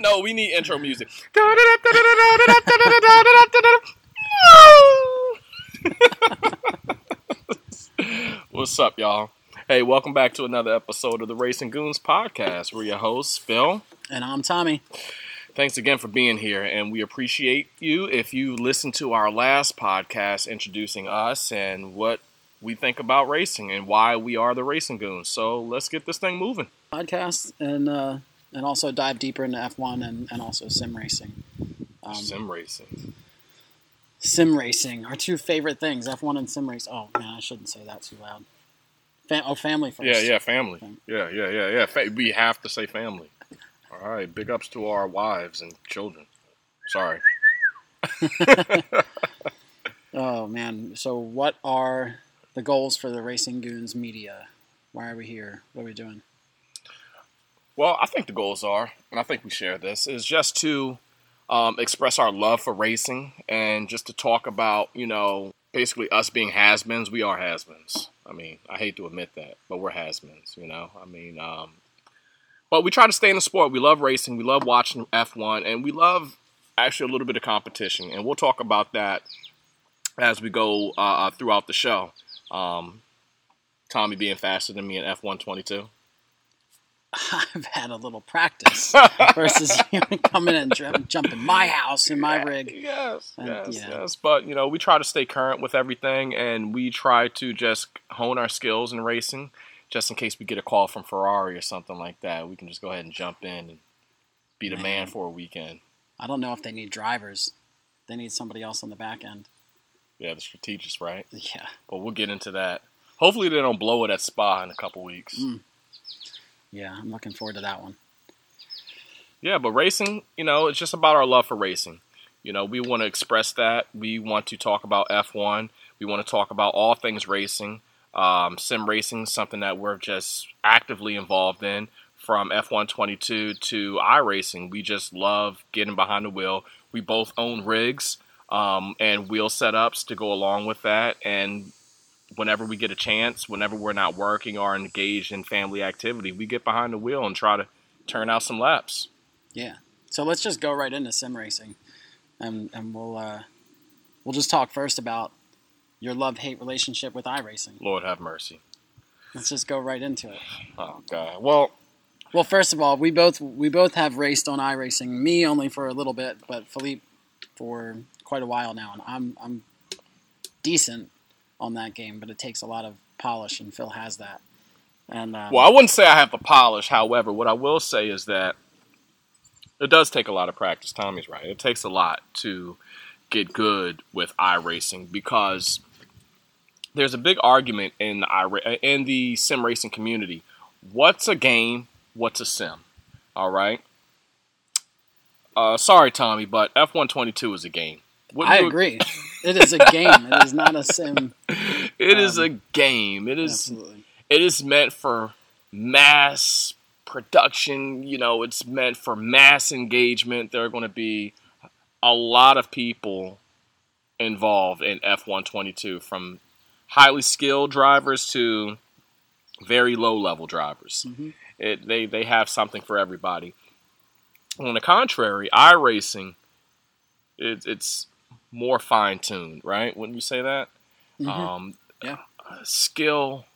No, we need intro music. What's up, y'all? Hey, welcome back to another episode of the Racing Goons podcast. We're your hosts, Phil. And I'm Tommy. Thanks again for being here, and we appreciate you if you listened to our last podcast introducing us and what we think about racing and why we are the Racing Goons. So let's get this thing moving. Podcast and uh, and also dive deeper into F1 and, and also sim racing. Um, Sim racing. sim racing, our two favorite things, F1 and sim racing. Oh man, I shouldn't say that too loud. Fa- oh, family first. Yeah, yeah, family. Fam- Yeah, yeah, yeah, yeah. Fa- we have to say family. All right, big ups to our wives and children. Sorry. Oh man, so what are the goals for the Racing Goons media? Why are we here? What are we doing? Well, I think the goals are, and I think we share this, is just to um, express our love for racing and just to talk about, you know, basically us being has-beens. We are has-beens. I mean, I hate to admit that, but we're has-beens, you know? I mean, um, but we try to stay in the sport. We love racing. We love watching F1, and we love actually a little bit of competition. And we'll talk about that as we go uh, uh, throughout the show. Um, Tommy being faster than me in F1 22. I've had a little practice versus you coming and jump, jumping my house in my rig. Yes, And, yes, yeah. yes. But you know, we try to stay current with everything, and we try to just hone our skills in racing, just in case we get a call from Ferrari or something like that. We can just go ahead and jump in and be the man Man. for a weekend. I don't know if they need drivers. They need somebody else on the back end. Yeah, the strategist, right? Yeah. But we'll get into that. Hopefully, they don't blow it at Spa in a couple weeks. Mm. Yeah, I'm looking forward to that one. Yeah, but racing, you know, it's just about our love for racing. You know, we want to express that. We want to talk about F1. We want to talk about all things racing. Um, sim racing, something that we're just actively involved in from F1 22 to iRacing. We just love getting behind the wheel. We both own rigs um, and wheel setups to go along with that. And whenever we get a chance, whenever we're not working or engaged in family activity, we get behind the wheel and try to turn out some laps. Yeah. So let's just go right into sim racing, and and we'll uh, we'll just talk first about your love hate relationship with iRacing. Lord have mercy. Let's just go right into it. Oh God. Well, Well, first of all, we both we both have raced on iRacing. Me only for a little bit, but Philippe for quite a while now, and I'm I'm decent on that game, but it takes a lot of polish, and Phil has that. And um, well, I wouldn't say I have the polish. However, what I will say is that it does take a lot of practice. Tommy's right. It takes a lot to get good with iRacing because there's a big argument in the in the sim racing community. What's a game? What's a sim? All right. Uh, sorry, Tommy, but F1 22 is a game. Wouldn't I agree. it is a game. It is not a sim. It is Um, a game. It is Absolutely. it is meant for mass production. You know, it's meant for mass engagement. There are going to be a lot of people involved in F1 22 from highly skilled drivers to very low level drivers. Mhm. It, they, they have something for everybody. On the contrary, iRacing, it, it's more fine tuned, right? Wouldn't you say that? Mhm. Um, Yeah. Skill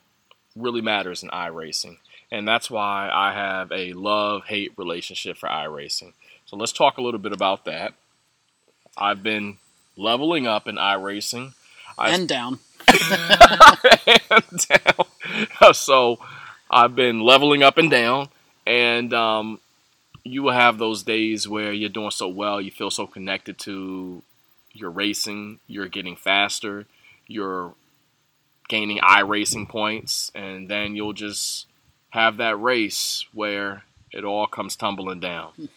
really matters in iRacing. And that's why I have a love hate relationship for iRacing. So let's talk a little bit about that. I've been leveling up in iRacing. I- and down. and down. So I've been leveling up and down. And um, you will have those days where you're doing so well, you feel so connected to your racing, you're getting faster, you're gaining iRacing points, and then you'll just have that race where it all comes tumbling down.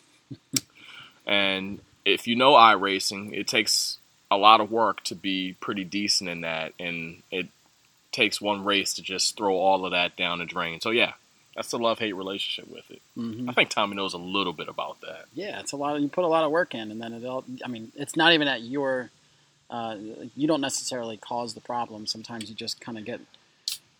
and if you know iRacing, it takes a lot of work to be pretty decent in that, and it takes one race to just throw all of that down the drain. So yeah, that's the love hate relationship with it. hmm I think Tommy knows a little bit about that. Yeah, it's a lot. Of, you put a lot of work in, and then it all. I mean, it's not even at your. Uh, you don't necessarily cause the problem. Sometimes you just kind of get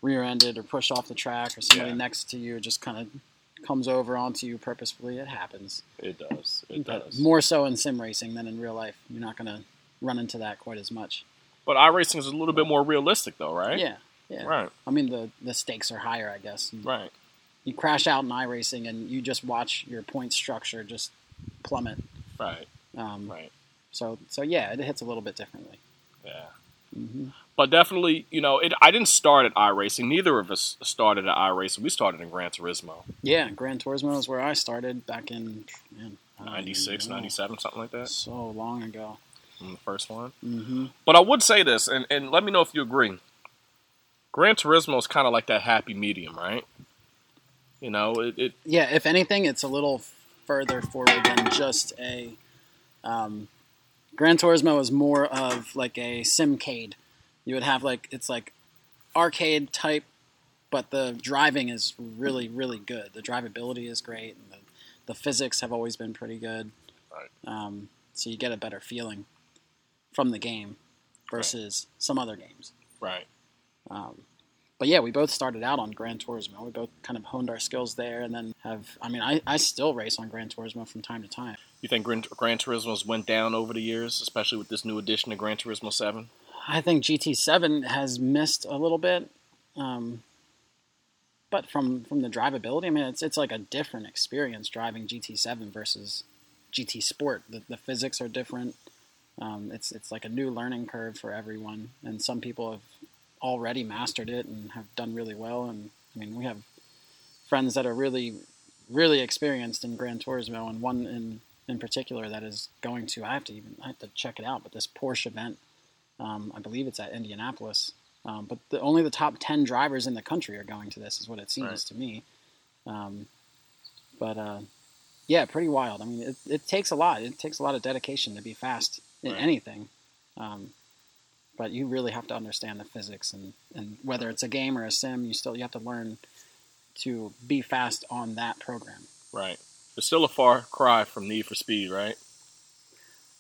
rear-ended or pushed off the track, or somebody Yeah. next to you just kind of comes over onto you purposefully, it happens. It does. It But does. more so in sim racing than in real life. You're not going to run into that quite as much. But iRacing is a little bit more realistic, though, right? Yeah, yeah. Right. I mean, the the stakes are higher, I guess. Right. You crash out in iRacing and you just watch your point structure just plummet. Right. Um, Right. So, so yeah, it hits a little bit differently. Yeah. hmm But definitely, you know, it, I didn't start at iRacing. Neither of us started at iRacing. We started in Gran Turismo, Yeah, Gran Turismo is where I started back in man, I 96, 97, something like that, So long ago. from the first one. hmm But I would say this, and, and let me know if you agree. Gran Turismo is kind of like that happy medium, right? You know, it, it Yeah, if anything, it's a little further forward than just a. Um, Gran Turismo is more of like a simcade. You would have like it's like arcade type, but the driving is really really good. The drivability is great, and the, the physics have always been pretty good. Right. Um, so you get a better feeling from the game versus some other games. right. Um, but yeah, we both started out on Gran Turismo. We both kind of honed our skills there, and then have. I mean, I, I still race on Gran Turismo from time to time. You think Gran, Gran Turismo's went down over the years, especially with this new addition to Gran Turismo Seven? I think GT7 has missed a little bit, um, but from from the drivability, I mean, it's it's like a different experience driving GT7 versus GT Sport. The, the physics are different. Um, it's it's like a new learning curve for everyone, and some people have already mastered it and have done really well. And I mean, we have friends that are really really experienced in Gran Turismo, and one in in particular that is going to. I have to even I have to check it out, but this Porsche event. Um, I believe it's at Indianapolis. Um, but the, only the top 10 drivers in the country are going to this, is what it seems Right. to me. Um, but uh, yeah, pretty wild. I mean, it, it takes a lot. It takes a lot of dedication to be fast in Right. anything. Um, but you really have to understand the physics and, and whether it's a game or a sim, you still you have to learn to be fast on that program. Right. It's still a far cry from Need for Speed, right?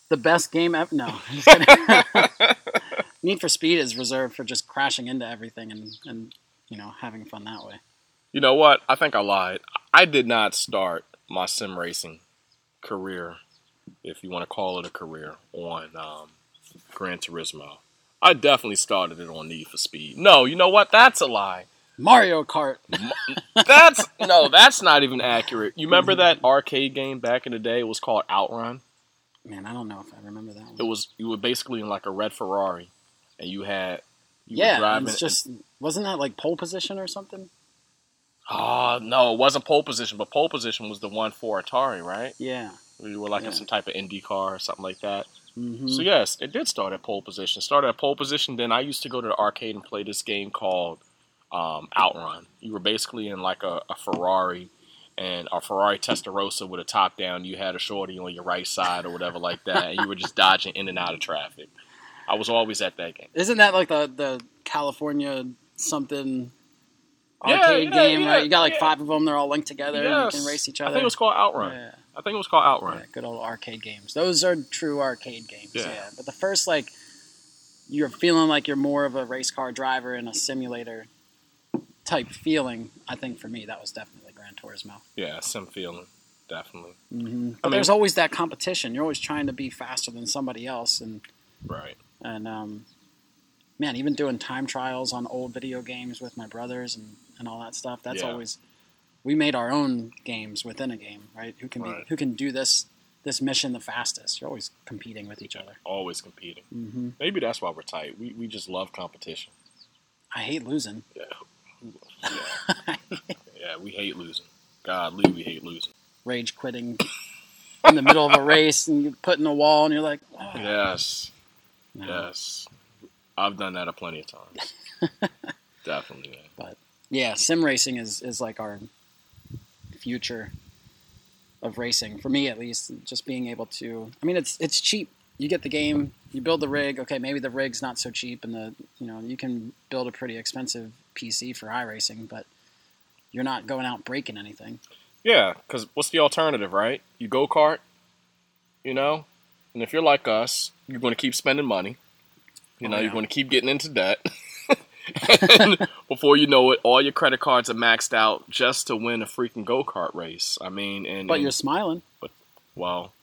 The best game ever? No. I'm just kidding. Need for Speed is reserved for just crashing into everything and, and you know having fun that way. You know what? I think I lied. I did not start my sim racing career, if you want to call it a career, on um, Gran Turismo. I definitely started it on Need for Speed. No, you know what? That's a lie. Mario Kart. That's no, that's not even accurate. You remember that arcade game back in the day? It was called Outrun. Man, I don't know if I remember that one. It was you were basically in like a red Ferrari, and you had you were yeah, driving it's just wasn't that like pole position or something? Oh no, it wasn't pole position, but pole position was the one for Atari, right? Yeah. You were like Yeah. in some type of Indy car or something like that. Hmm So yes, it did start at pole position. Started at pole position. Then I used to go to the arcade and play this game called um, Outrun. You were basically in like a, a Ferrari and a Ferrari Testarossa with a top down. You had a shorty on your right side or whatever like that, and you were just dodging in and out of traffic. I was always at that game. Isn't that like the the California something arcade yeah, game? yeah, right, you got like yeah. five of them. They're all linked together. and Yes. You can race each other. I think it was called Outrun. I think it was called Outrun. Yeah, good old arcade games. Those are true arcade games. Yeah. Yeah. But the first, like, you're feeling like you're more of a race car driver in a simulator type feeling. I think for me, that was definitely Gran Turismo. Yeah, sim feeling, definitely. Mm-hmm. But I mean- there's always that competition. You're always trying to be faster than somebody else, and Right. and um, man, even doing time trials on old video games with my brothers and, and all that stuff. That's Yeah. always we made our own games within a game, right? Who can Right. be who can do this this mission the fastest? You're always competing with each other. Always competing. Mm-hmm. Maybe that's why we're tight. We we just love competition. I hate losing. Yeah. Yeah. yeah, we hate losing. Godly, we hate losing. Rage quitting in the middle of a race and you put in a wall and you're like, "Ah." Yes. No. Yes. I've done that a plenty of times. Definitely, man. But yeah, sim racing is, is like our future of racing for me at least. Just being able to, I mean, it's it's cheap. You get the game, you build the rig. Okay, maybe the rig's not so cheap, and the you know you can build a pretty expensive PC for iRacing, but you're not going out breaking anything. Yeah, because what's the alternative, right? You go kart, you know, and if you're like us, you're going to keep spending money. You Oh, know, yeah. you're going to keep getting into debt. and before you know it, all your credit cards are maxed out just to win a freaking go kart race. I mean, and But and- you're smiling. But well,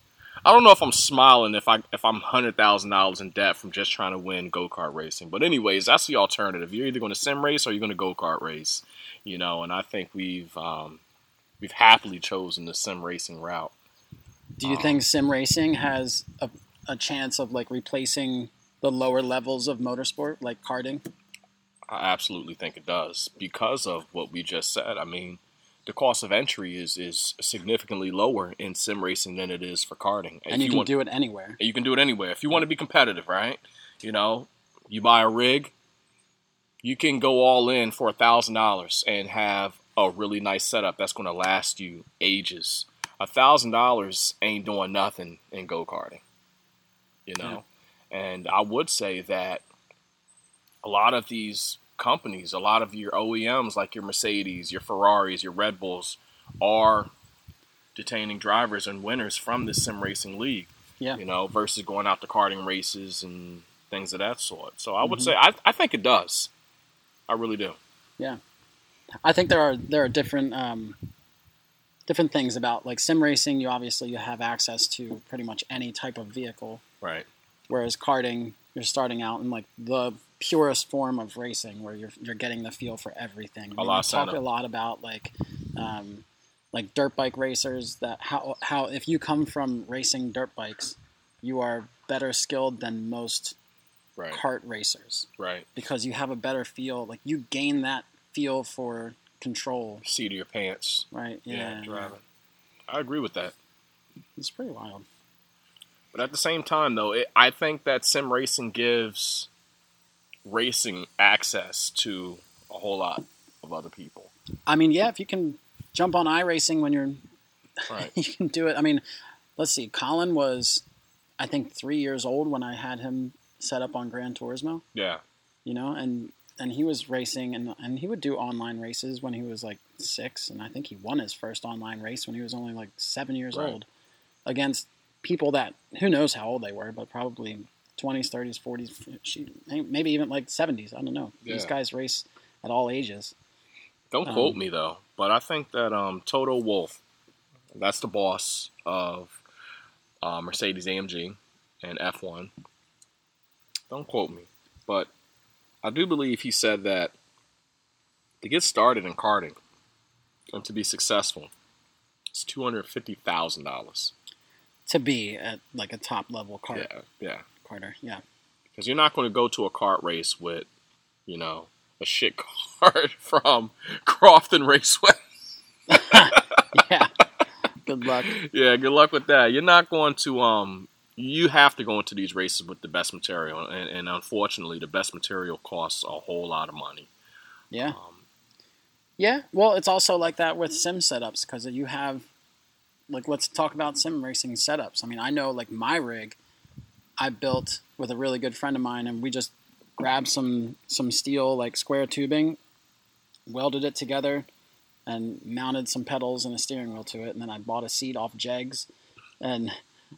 I don't know if I'm smiling if I if I'm hundred thousand dollars in debt from just trying to win go kart racing. But anyways, that's the alternative. You're either going to sim race or you're going to go kart race. You know, and I think we've um, we've happily chosen the sim racing route. Do you Um, think sim racing has a, a chance of like replacing the lower levels of motorsport, like karting? I absolutely think it does because of what we just said. I mean, the cost of entry is is significantly lower in sim racing than it is for karting. And you, can do it anywhere. You can do it anywhere. If you want to be competitive, right? You know, you buy a rig, you can go all in for a thousand dollars and have a really nice setup that's going to last you ages. A thousand dollars ain't doing nothing in go karting, you know. And I would say that a lot of these companies, a lot of your OEMs like your Mercedes, your Ferraris, your Red Bulls, are detaining drivers and winners from this sim racing league Yeah. you know, versus going out to karting races and things of that sort. So I would Mhm. say I, I think it does. I really do. Yeah. I think there are there are different um, different things about like sim racing. You obviously you have access to pretty much any type of vehicle, Right. whereas karting you're starting out in like the purest form of racing, where you're you're getting the feel for everything. I lot we talk a lot about like um, like dirt bike racers that how how if you come from racing dirt bikes, you are better skilled than most Right. kart racers Right. because you have a better feel. Like you gain that feel for control, Seat of your pants. right? Yeah. driving. I agree with that. It's pretty wild. But at the same time, though, it, I think that sim racing gives racing access to a whole lot of other people. I mean, yeah, if you can jump on iRacing when you're, Right. you can do it. I mean, let's see. Colin was, I think, three years old when I had him set up on Gran Turismo. yeah. You know, and and he was racing, and and he would do online races when he was like six, and I think he won his first online race when he was only like seven years Right. old, against people that who knows how old they were, but probably twenties, thirties, forties, maybe even like seventies. I don't know. These guys race at all ages. Don't Um, quote me though, but I think that um, Toto Wolff, that's the boss of uh, Mercedes AMG and F1. Don't quote me, but I do believe he said that to get started in karting and to be successful, it's two hundred fifty thousand dollars. to be at like a top level kart. Yeah, yeah, carter. Yeah. because you're not going to go to a kart race with, you know, a shit cart from Crofton Raceway. Yeah. Good luck. yeah, good luck with that. You're not going to um you have to go into these races with the best material and, and unfortunately the best material costs a whole lot of money. Yeah. Um, Yeah. Well, it's also like that with sim setups because you have like let's talk about sim racing setups. I mean, I know like my rig I built with a really good friend of mine and we just grabbed some some steel like square tubing, welded it together and mounted some pedals and a steering wheel to it and then I bought a seat off Jegs and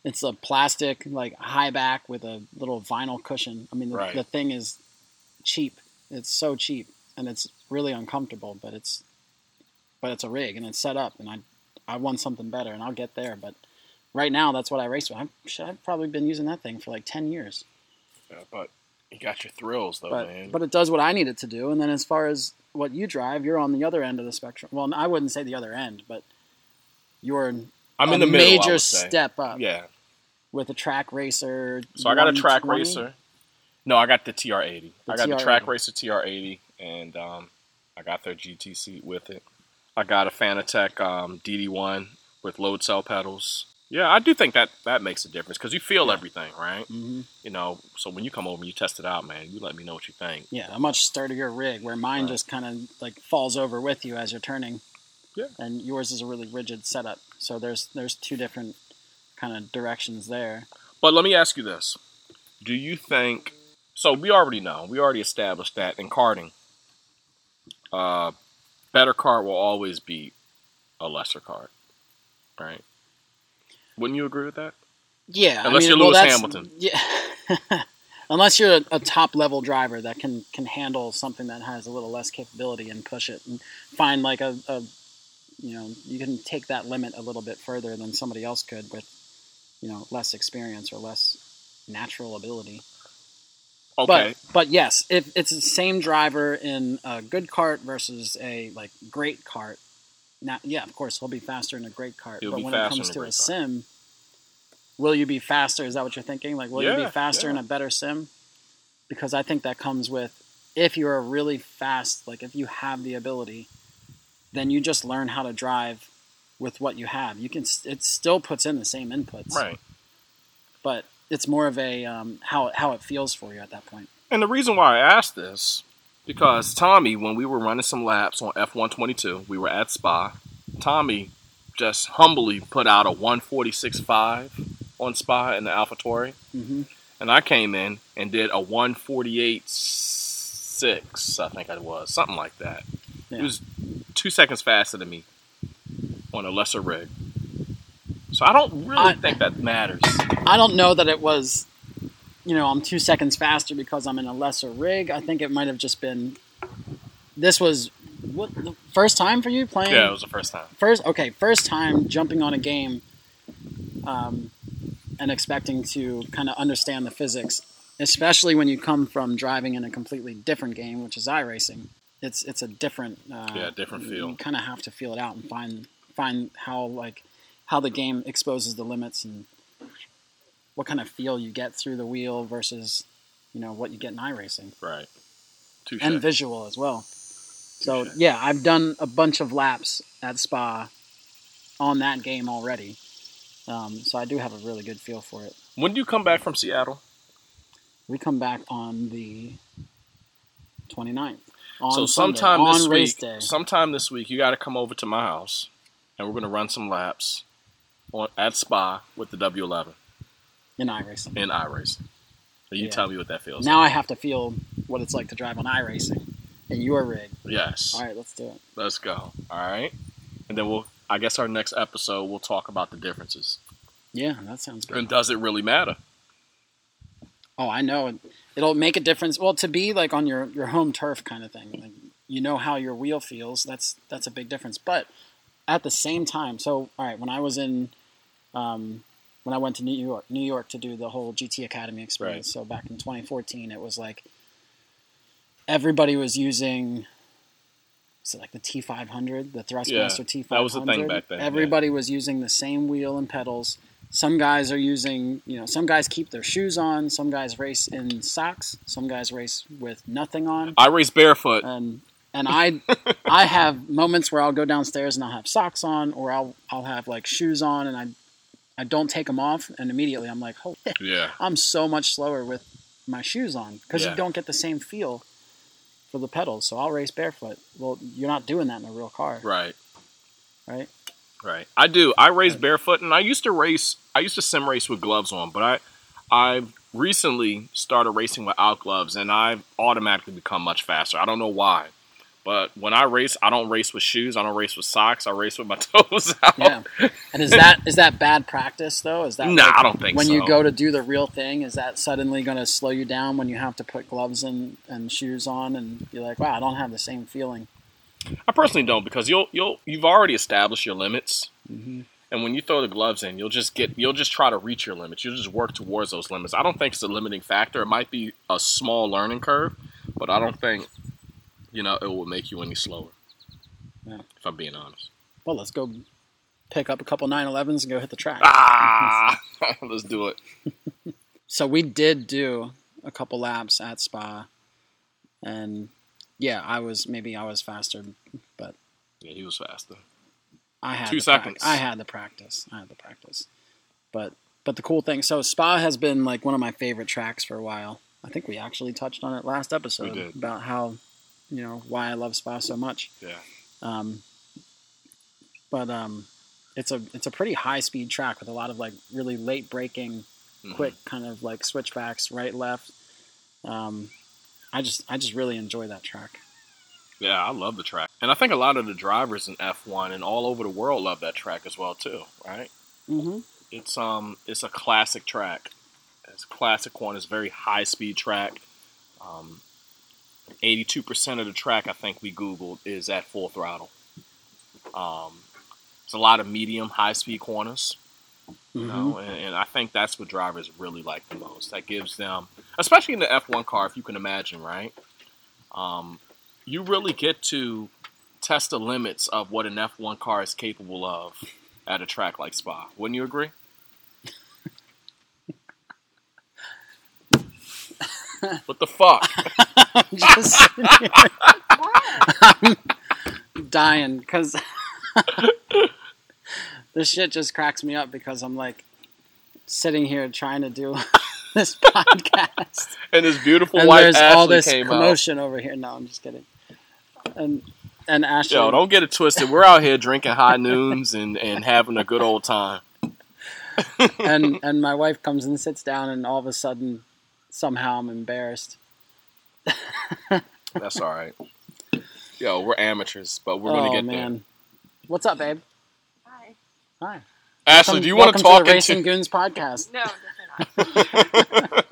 it's a plastic like high back with a little vinyl cushion. I mean, the, Right. the thing is cheap. It's so cheap and it's really uncomfortable, but it's but it's a rig and it's set up and I I want something better and I'll get there, but right now that's what I race with. I've, shit, I've probably been using that thing for like 10 years. yeah, but you got your thrills though, but man. but it does what I need it to do. And then as far as what you drive, you're on the other end of the spectrum. Well, I wouldn't say the other end, but you're I'm a in the middle. Major step up Yeah. with a Trak Racer. So I got a Trak Racer. No, I got the TR80. The I got the TR80. Trak Racer TR80, and um, I got their GT seat with it. I got a Fanatec um, DD1 with load cell pedals. Yeah, I do think that that makes a difference because you feel Yeah. everything, right? Mhm. You know, so when you come over and you test it out, man, you let me know what you think. Yeah, a much sturdier rig where mine Right. just kind of like falls over with you as you're turning. Yeah. And yours is a really rigid setup. So there's there's two different kind of directions there. But let me ask you this: Do you think? So we already know, we already established that in karting, uh, better kart will always be a lesser kart, right? Wouldn't you agree with that? Yeah, Unless I mean, you're Lewis that's- Hamilton. Yeah. unless you're a, a top level driver that can can handle something that has a little less capability and push it and find like a, a you know you can take that limit a little bit further than somebody else could with you know less experience or less natural ability. Okay. But but yes, if it's the same driver in a good cart versus a like great cart, now yeah, of course he'll be faster in a great cart. He'll but when it comes in a to a sim, will you be faster? Is that what you're thinking? Like, will you be faster in a better sim? Because I think that comes with if you're a really fast, like if you have the ability, then you just learn how to drive with what you have. You can it still puts in the same inputs, right. but it's more of a um, how how it feels for you at that point. And the reason why I asked this, because Tommy, when we were running some laps on F1 22, we were at Spa. Tommy just humbly put out a 146.5 on Spa in the AlphaTauri. hmm And I came in and did a 148.6, I think it was, something like that. Yeah. It was two seconds faster than me on a lesser rig. So I don't really I- think that matters. I don't know that it was, you know, I'm two seconds faster because I'm in a lesser rig. I think it might have just been. This was what the first time for you playing. Yeah, it was the first time. First, okay, first time jumping on a game, um, and expecting to kind of understand the physics, especially when you come from driving in a completely different game, which is iRacing. It's it's a different uh, Yeah, different feel. You kind of have to feel it out and find find how like how the game exposes the limits and what kind of feel you get through the wheel versus you know what you get in iRacing Right. Touche. and visual as well. So yeah, I've done a bunch of laps at Spa on that game already. Um, so I do have a really good feel for it. when do you come back from Seattle? We come back on the 29th. On so Sunday, sometime on this week, day. sometime this week, you got to come over to my house, and we're gonna run some laps on at Spa with the W11 in iRacing. in iRacing. So you Yeah. tell me what that feels. Like. Now I have to feel what it's like to drive on iRacing in your rig. Yes. All right, let's do it. Let's go. All right, and then we'll. I guess our next episode we'll talk about the differences. Yeah, that sounds good. And does it really matter? Oh, I know. It'll make a difference. Well, to be like on your, your home turf kind of thing, like you know how your wheel feels. That's that's a big difference. But at the same time, so all right, when I was in, um, when I went to New York, New York to do the whole GT Academy experience. So back in 2014, it was like everybody was using. Was like the T500, the Thrustmaster Yeah, T500? that was the thing back then, yeah. Everybody was using the same wheel and pedals. Some guys are using, you know, some guys keep their shoes on. Some guys race in socks. Some guys race with nothing on. I race barefoot. And and I I have moments where I'll go downstairs and I'll have socks on, or I'll I'll have like shoes on, and I I don't take them off, and immediately I'm like, holy, yeah. I'm so much slower with my shoes on because Yeah. you don't get the same feel for the pedals. So I'll race barefoot. Well, you're not doing that in a real car, Right. right? Right. I do. I race Right. barefoot, and I used to race. I used to sim race with gloves on, but I, I've recently started racing without gloves, and I've automatically become much faster. I don't know why, but when I race, I don't race with shoes. I don't race with socks. I race with my toes out. Yeah. And is that is that bad practice though? Is that Nah, like, I don't think when so. you go to do the real thing, is that suddenly going to slow you down when you have to put gloves and, and shoes on and you're like, wow, I don't have the same feeling. I personally don't because you'll you'll you've already established your limits, Mm-hmm. and when you throw the gloves in, you'll just get you'll just try to reach your limits. You'll just work towards those limits. I don't think it's a limiting factor. It might be a small learning curve, but I don't think you know it will make you any slower. Yeah. If I'm being honest. Well, let's go pick up a couple 911s and go hit the track. Ah, let's do it. So we did do a couple laps at Spa, and yeah, I was maybe I was faster, but Yeah, he was faster. I had Two seconds. I had the practice. I had the practice. But but the cool thing, so Spa has been like one of my favorite tracks for a while. I think we actually touched on it last episode about how you know why I love Spa so much. Yeah. Um, but um, it's a it's a pretty high speed track with a lot of like really late braking, Mhm. quick kind of like switchbacks, right left. Um, I just I just really enjoy that track. Yeah, I love the track, and I think a lot of the drivers in F1 and all over the world love that track as well too. Right? Mm-hmm. It's um, it's a classic track. It's a classic one. It's a very high speed track. Um, 82% of the track I think we Googled is at full throttle. Um, it's a lot of medium, high speed corners. You Mm-hmm. know, and, and I think that's what drivers really like the most. That gives them, especially in the F1 car, if you can imagine, right? Um, you really get to test the limits of what an F1 car is capable of at a track like Spa. Wouldn't you agree? What the fuck? I'm just sitting here Why? dying because this shit just cracks me up because I'm like sitting here trying to do this podcast. And this beautiful and white there's Ashley all this came out. over here. No, I'm just kidding. And and Ashley, Yo, don't get it twisted. We're out here drinking high noons and, and having a good old time. and and my wife comes and sits down, and all of a sudden, somehow I'm embarrassed. That's all right. Yo, we're amateurs, but we're oh gonna get man, what's up, babe? Hi. Hi. Ashley, Welcome- do you want to welcome talk the into? Racing Goons podcast? No, definitely not.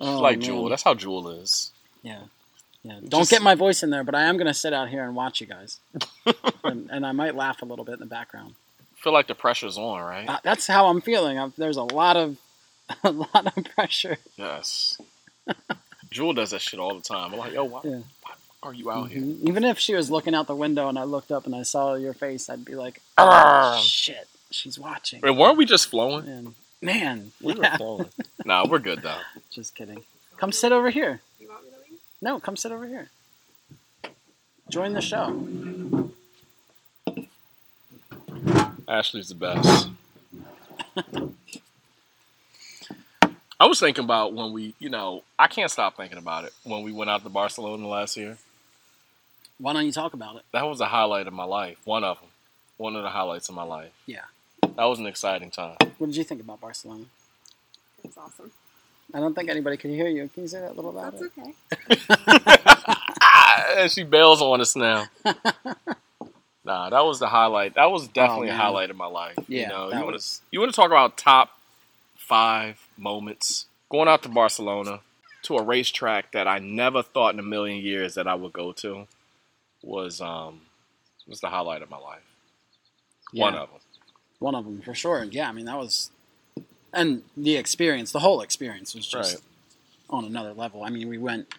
Oh, like man. Jewel. That's how Jewel is. Yeah. Yeah. Don't Just- get my voice in there, but I am going to sit out here and watch you guys. and, and I might laugh a little bit in the background. feel like the pressure's on, right? Uh, that's how I'm feeling. i there's a lot of a lot of pressure. yes. Jewel does that shit all the time. I'm like, yo, why, Yeah. why are you out here? Mhm. Even if she was looking out the window and I looked up and I saw your face, I'd be like, Arrgh. oh, shit, she's watching. And weren't we just flowing? And man, We were flowing. nah, we're good though. just kidding. Come sit over here. You want me to leave? No, come sit over here. Join the show. Ashley's the best. I was thinking about when we, you know, I can't stop thinking about it when we went out to Barcelona last year. Why don't you talk about it? That was a highlight of my life. One of them. One of the highlights of my life. Yeah. That was an exciting time. What did you think about Barcelona? It's awesome. I don't think anybody could hear you. Can you say that a little louder? That's okay. And she bails on us now. nah, that was the highlight. That was oh, definitely a Oh, man. highlight of my life. Yeah, you know, that you want was- to you want to talk about top five moments going out to Barcelona to a racetrack that I never thought in a million years that I would go to was um was the highlight of my life. One of them. One of them for sure. Yeah, I mean that was, and the experience, the whole experience was just Right. on another level. I mean, we went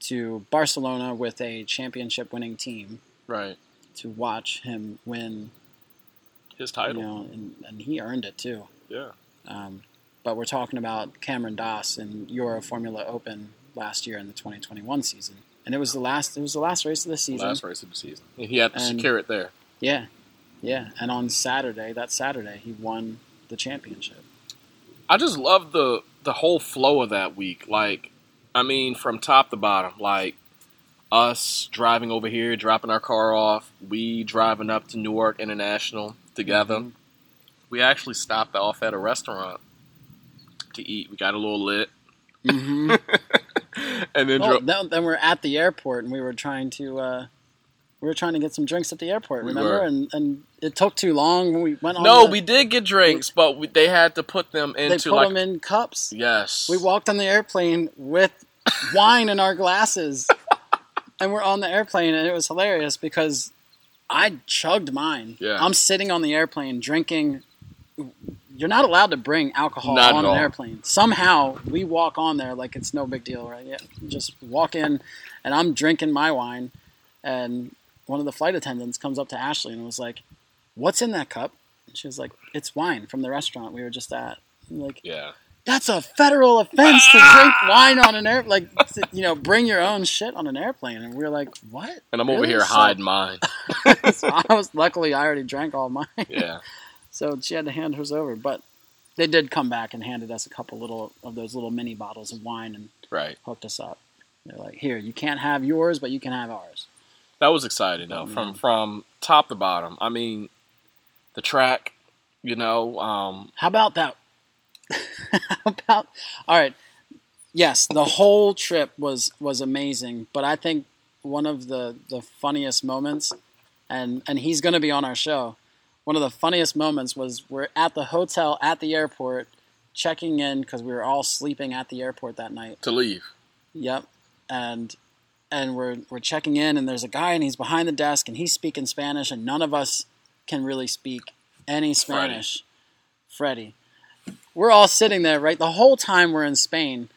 to Barcelona with a championship-winning team Right. to watch him win. His You title. know, and, and he earned it too. Yeah. Um, but we're talking about Cameron Das in Euroformula Open last year in the 2021 season, and it was the last. It was the last race of the season. Last race of the season. And he had to And- secure it there. Yeah, yeah. And on Saturday, that Saturday, he won the championship. I just love the the whole flow of that week. Like, I mean, from top to bottom. Like us driving over here, dropping our car off. We driving up to Newark International together. Mhm. We actually stopped off at a restaurant to eat. We got a little lit, Mm-hmm. and then oh, dro- then, we're at the airport, and we were trying to uh, we were trying to get some drinks at the airport. We Remember? were. And and it took too long. When we went no, the- we did get drinks, but we, they had to put them they into put like them in cups. yes. We walked on the airplane with wine in our glasses, and we're on the airplane, and it was hilarious because I chugged mine. Yeah. I'm sitting on the airplane drinking. You're not allowed to bring alcohol Not on an all. airplane. Somehow we walk on there like it's no big deal, right? Yeah, just walk in, and I'm drinking my wine, and one of the flight attendants comes up to Ashley and was like, "What's in that cup?" And she was like, "It's wine from the restaurant we were just at." I'm like, yeah. that's a federal offense to ah! drink wine on an air, like to, you know, bring your own shit on an airplane. And we are like, what? And I'm over here So- hiding mine. so I was luckily I already drank all mine, Yeah. So she had to hand hers over. But they did come back and handed us a couple little of those little mini bottles of wine and Right. hooked us up. They're like, here, you can't have yours, but you can have ours. That was exciting though, Oh, from from top to bottom. I mean, the track, you know, um, How about that? How about all right? Yes, the whole trip was was amazing, but I think one of the the funniest moments, and and he's going to be on our show. One of the funniest moments was we're at the hotel at the airport, checking in because we were all sleeping at the airport that night. To leave. Yep. And and we're we're checking in and there's a guy and he's behind the desk and he's speaking Spanish and none of us can really speak any Spanish. Freddie. We're all sitting there, right? The whole time we're in Spain,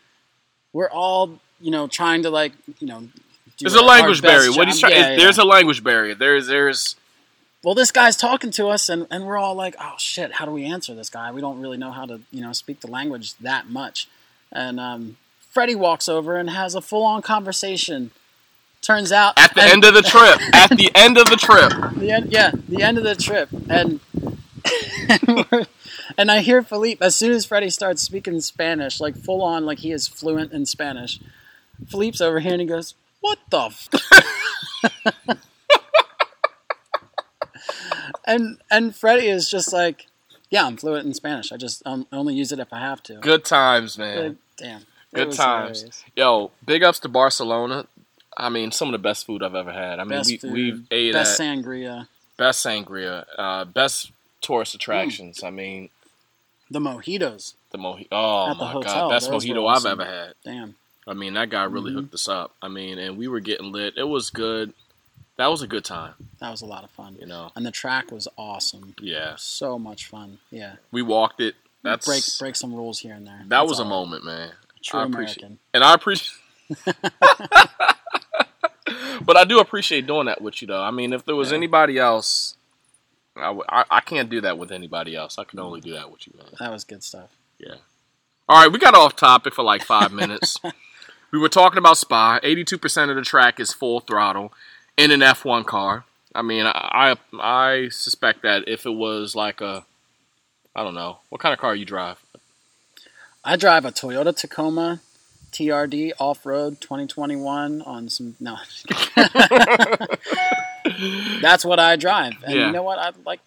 we're all, you know, trying to like, you know, do There's a language barrier. What he's trying. Yeah, yeah. There's a language barrier. There's there's well, this guy's talking to us, and, and we're all like, oh shit, how do we answer this guy? We don't really know how to, you know, speak the language that much. And um, Freddie walks over and has a full on conversation. Turns out at the and- end of the trip. At the end of the trip. the end, yeah, the end of the trip, and and, and I hear Philippe as soon as Freddie starts speaking Spanish, like full on, like he is fluent in Spanish. Philippe's over here and he goes, "What the?" And and Freddie is just like, "Yeah, I'm fluent in Spanish. I just um, only use it if I have to." Good times, man. Like, damn. Good times. hilarious. Yo, big ups to Barcelona. I mean, some of the best food I've ever had. I mean, Best we food, we've ate Best at sangria, best sangria, uh, best tourist attractions. I mean, the mojitos. the mojito. Oh At the my hotel, god, best those mojito awesome. I've ever had. Damn. I mean, that guy really Mhm. hooked us up. I mean, and we were getting lit. It was good. That was a good time, That was a lot of fun. you know. And the track was awesome. Yeah, So much fun. Yeah. we walked it. That's break break some rules here and there. that That's was a moment, man. True I appreciate- American. and I appreciate. but I do appreciate doing that with you, though. I mean, if there was Yeah. anybody else, I, w- I- I can't do that with anybody else. I can only do that with you, man. That was good stuff. Yeah. All right, we got off topic for like five minutes. we were talking about Spa. Eighty-two percent of the track is full throttle in an F1 car. I mean, I, I I suspect that if it was like a, I don't know, what kind of car you drive? I drive a Toyota Tacoma TRD off road 2021 on some no. That's what I drive, and Yeah. you know what? I like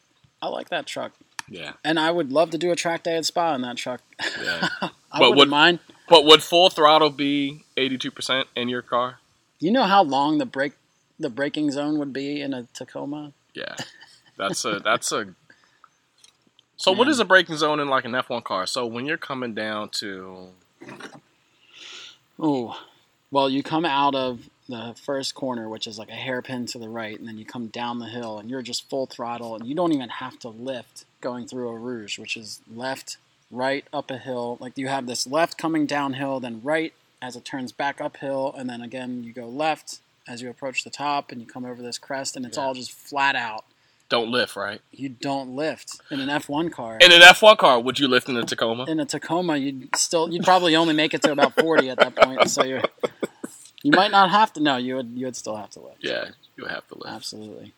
I like that truck, Yeah, and I would love to do a track day at Spa in that truck. yeah. I But wouldn't would- mind. but would full throttle be eighty-two percent in your car? You know how long the brake the braking zone would be in a Tacoma? Yeah, that's a that's a. So what Man. is a braking zone in like an F1 car? So when you're coming down to Oh, well, you come out of the first corner, which is like a hairpin to the right, and then you come down the hill, and you're just full throttle, and you don't even have to lift going through Eau Rouge, which is left, right, up a hill. Like you have this left coming downhill, then right as it turns back uphill, and then again you go left as you approach the top, and you come over this crest, and it's Yeah. all just flat out. don't lift, right? You don't lift in an F1 car. In an F1 car, would you lift in a Tacoma? in a Tacoma, you'd still you'd probably only make it to about forty at that point. So you're you might not have to. No, you would you would still have to lift. Yeah, you have to lift. absolutely.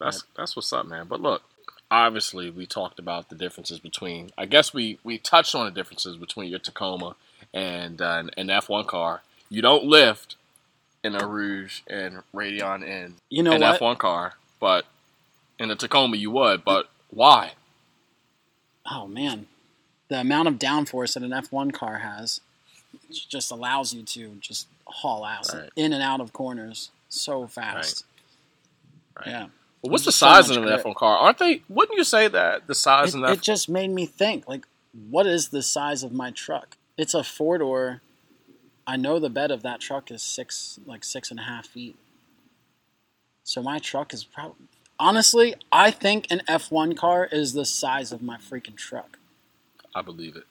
That's that's what's up, man. But look, obviously we talked about the differences between. I guess we we touched on the differences between your Tacoma and uh, an F1 car. You don't lift in Eau Rouge and Raidillon in You know an what? F1 car, but in a Tacoma you would. But why? Oh man, the amount of downforce that an F1 car has just allows you to just haul ass Right. in and out of corners so fast. Right. Yeah, Well, what's the There's so size much of an grip. F1 car? Aren't they? Wouldn't you say that the size it, of an F- it just made me think like, what is the size of my truck? It's a four door. I know the bed of that truck is six, like six and a half feet. So my truck is probably honestly, I think an F1 car is the size of my freaking truck I believe it.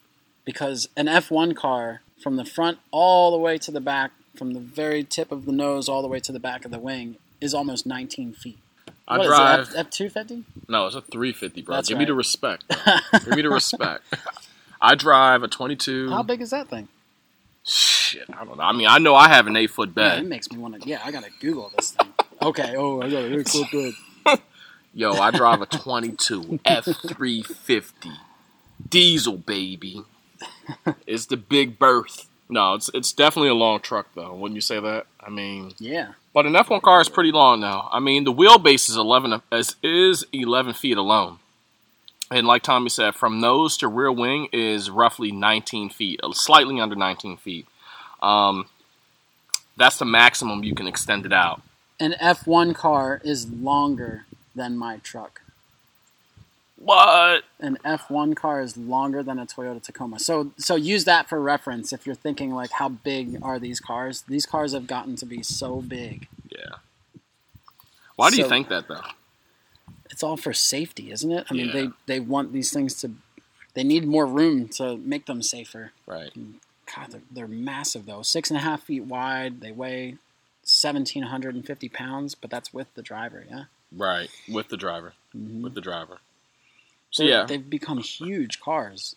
because an F1 car from the front all the way to the back, from the very tip of the nose all the way to the back of the wing, is almost 19 feet. I What is drive. F two fifty? No, it's a 350, bro. That's Give me the respect. Give me the respect. I drive a 22. How big is that thing? Shit, I don't know. I mean, I know I have an eight foot Yeah, it makes me want to. Yeah, I gotta Google this thing. Okay. Oh, I gotta look so good. Yo, I drive a 22 F350 diesel, baby. It's the big berth. No, it's it's definitely a long truck though. Wouldn't you say that? I mean, Yeah. but an F1 car is pretty long now. I mean, the wheelbase is 11 is, is 11 feet alone. And like Tommy said, from nose to rear wing is roughly 19 feet, uh, slightly under 19 feet. Um, that's the maximum you can extend it out. An F1 car is longer than my truck. What? An F1 car is longer than a Toyota Tacoma. So so use that for reference if you're thinking like how big are these cars? These cars have gotten to be so big. Yeah. Why do you think that though? It's all for safety, isn't it? I mean, Yeah. they they want these things to they need more room to make them safer. Right. God, they're, they're massive though. Six and a half feet wide. They weigh seventeen hundred and fifty pounds, but that's with the driver. Yeah. Right. With the driver. Mhm. With the driver. So They're- yeah. they've become huge cars,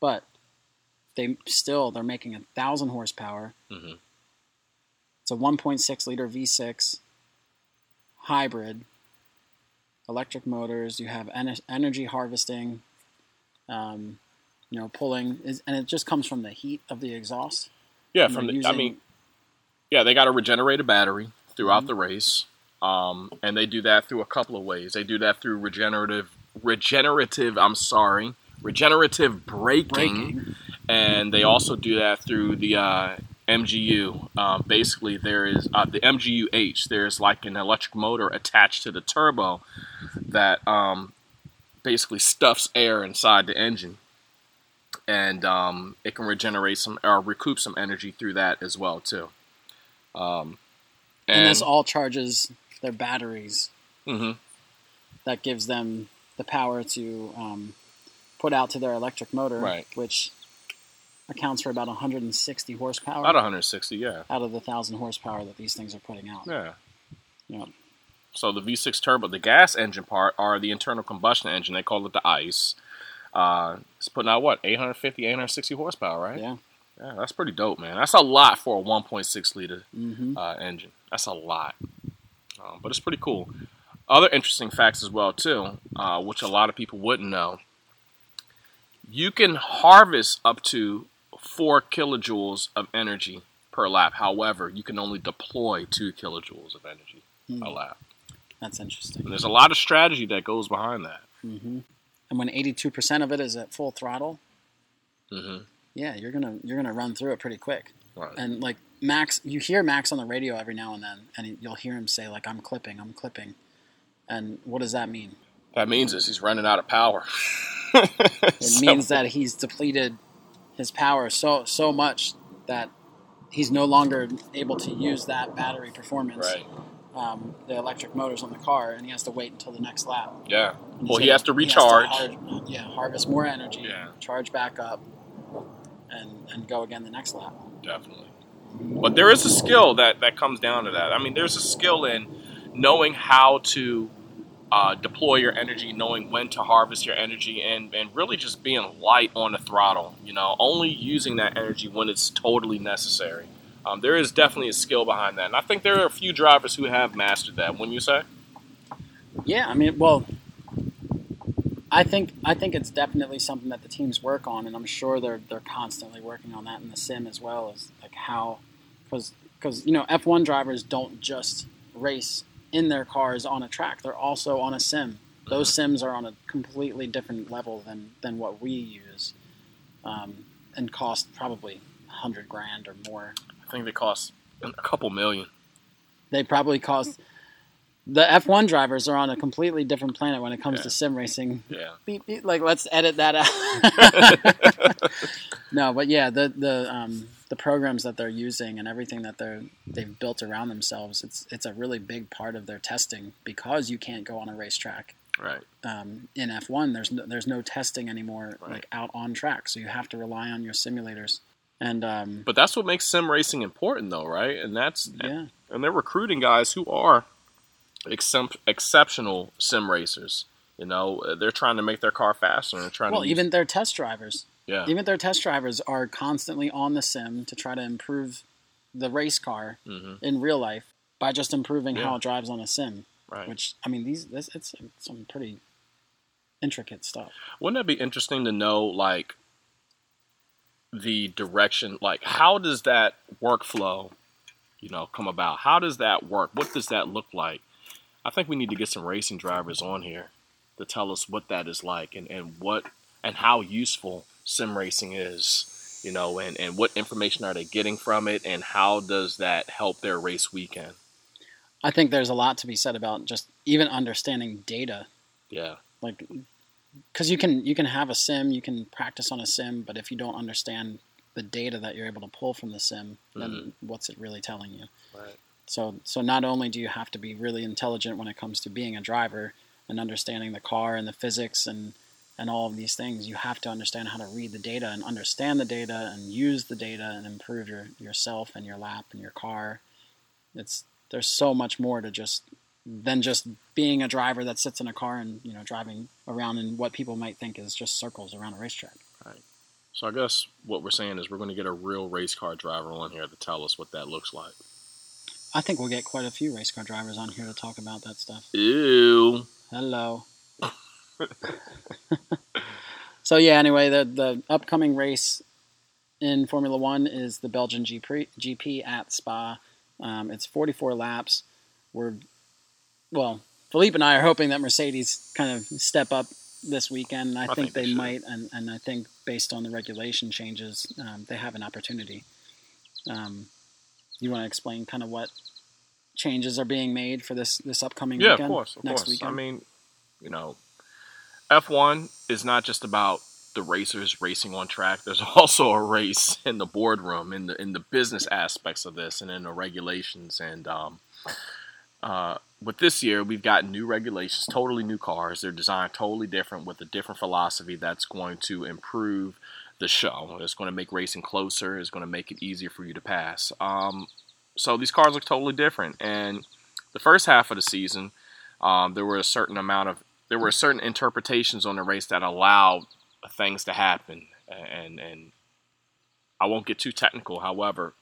but they still they're making a thousand horsepower. hmm It's a 1.6 liter V6 hybrid, electric motors. You have ener- energy harvesting, um, you know, pulling, is, and it just comes from the heat of the exhaust. Yeah. From the, I mean, yeah, they got to regenerate a regenerated battery throughout Mhm. the race, um, and they do that through a couple of ways. They do that through regenerative, regenerative. I'm sorry, regenerative braking. braking. and they also do that through the uh, MGU. Um, basically, there is uh, the MGU-H. There's like an electric motor attached to the turbo that um, basically stuffs air inside the engine, and um, it can regenerate some or recoup some energy through that as well too. Um, And, and this all charges their batteries. mhm, That gives them the power to um, put out to their electric motor, Right. which accounts for about 160 horsepower about 160, yeah, out of the thousand horsepower that these things are putting out. yeah. Yeah. So the V6 turbo, the gas engine part, are the internal combustion engine. They call it the ICE. Uh, it's putting out what 850, 860 horsepower, right? Yeah. Yeah, that's pretty dope, man. That's a lot for a 1.6 liter hmm uh, engine. That's a lot, um, but it's pretty cool. Other interesting facts as well too, uh, which a lot of people wouldn't know. You can harvest up to four kilojoules of energy per lap. However, you can only deploy two kilojoules of energy Hmm. a lap. That's interesting. And there's a lot of strategy that goes behind that. hmm And when 82% of it is at full throttle, hmm yeah, you're gonna you're gonna run through it pretty quick. Right. And like Max, you hear Max on the radio every now and then, and you'll hear him say like, "I'm clipping, I'm clipping," and what does that mean? That means is he's running out of power. It means that he's depleted his power so so much that he's no longer able to use that battery performance, Right. um, the electric motors on the car, and he has to wait until the next lap. Yeah. And Well, he has to recharge. har- yeah, harvest more energy, Yeah. charge back up, and and go again the next lap. Definitely. But there is a skill that, that comes down to that. I mean, there's a skill in knowing how to uh, deploy your energy, knowing when to harvest your energy, and, and really just being light on the throttle. You know, only using that energy when it's totally necessary. Um, there is definitely a skill behind that. And I think there are a few drivers who have mastered that, wouldn't you say? Yeah, I mean, well, I think I think it's definitely something that the teams work on, and I'm sure they're they're constantly working on that in the sim as well as like how, because because you know F1 drivers don't just race in their cars on a track; they're also on a sim. Those sims are on a completely different level than than what we use, um, and cost probably hundred grand or more. I think they cost a couple million. They probably cost. The F1 drivers are on a completely different planet when it comes Yeah. to sim racing. Yeah. Beep, beep, like let's edit that out. no, but yeah, the the um, the programs that they're using and everything that they're they've built around themselves, it's it's a really big part of their testing because you can't go on a racetrack. Right. Um, in F1, there's no, there's no testing anymore, Right. like out on track, so you have to rely on your simulators. And um, But that's what makes sim racing important, though, right? And that's yeah, and they're recruiting guys who are excep- exceptional sim racers. You know, they're trying to make their car faster and they're trying well, to use- even their test drivers, yeah, even their test drivers are constantly on the sim to try to improve the race car hmm in real life by just improving Yeah. how it drives on a sim. right. Which I mean, these this it's some pretty intricate stuff. Wouldn't that be interesting to know, like the direction, like how does that workflow, you know, come about? How does that work? What does that look like? I think we need to get some racing drivers on here to tell us what that is like and, and what and how useful sim racing is you know and, and what information are they getting from it and how does that help their race weekend I think there's a lot to be said about just even understanding data. yeah Like because you can you can have a sim, you can practice on a sim, but if you don't understand the data that you're able to pull from the sim, then mm-hmm. what's it really telling you? Right. So so not only do you have to be really intelligent when it comes to being a driver and understanding the car and the physics and and all of these things, you have to understand how to read the data and understand the data and use the data and improve your yourself and your lap and your car. It's there's so much more to just than just being a driver that sits in a car and you know driving around in what people might think is just circles around a racetrack. Right. So I guess what we're saying is we're going to get a real race car driver on here to tell us what that looks like. I think we'll get quite a few race car drivers on here to talk about that stuff. Ew. Hello. So yeah, anyway, the the upcoming race in Formula One is the Belgian GP, GP at Spa. Um, it's 44 laps. We're well, Philippe and I are hoping that Mercedes kind of step up this weekend. I, think, think they they might, and, and I think based on the regulation changes, um, they have an opportunity. Um, you want to explain kind of what changes are being made for this this upcoming Yeah, weekend? of course, of next course. weekend. I mean, you know, F1 is not just about the racers racing on track. There's also a race in the boardroom, in the in the business aspects of this, and in the regulations. And um, uh, with this year, we've got new regulations, totally new cars. They're designed totally different with a different philosophy that's going to improve the show. It's going to make racing closer. It's going to make it easier for you to pass. Um, so these cars look totally different. And the first half of the season, um, there were a certain amount of there were certain interpretations on the race that allowed things to happen. And and I won't get too technical. However,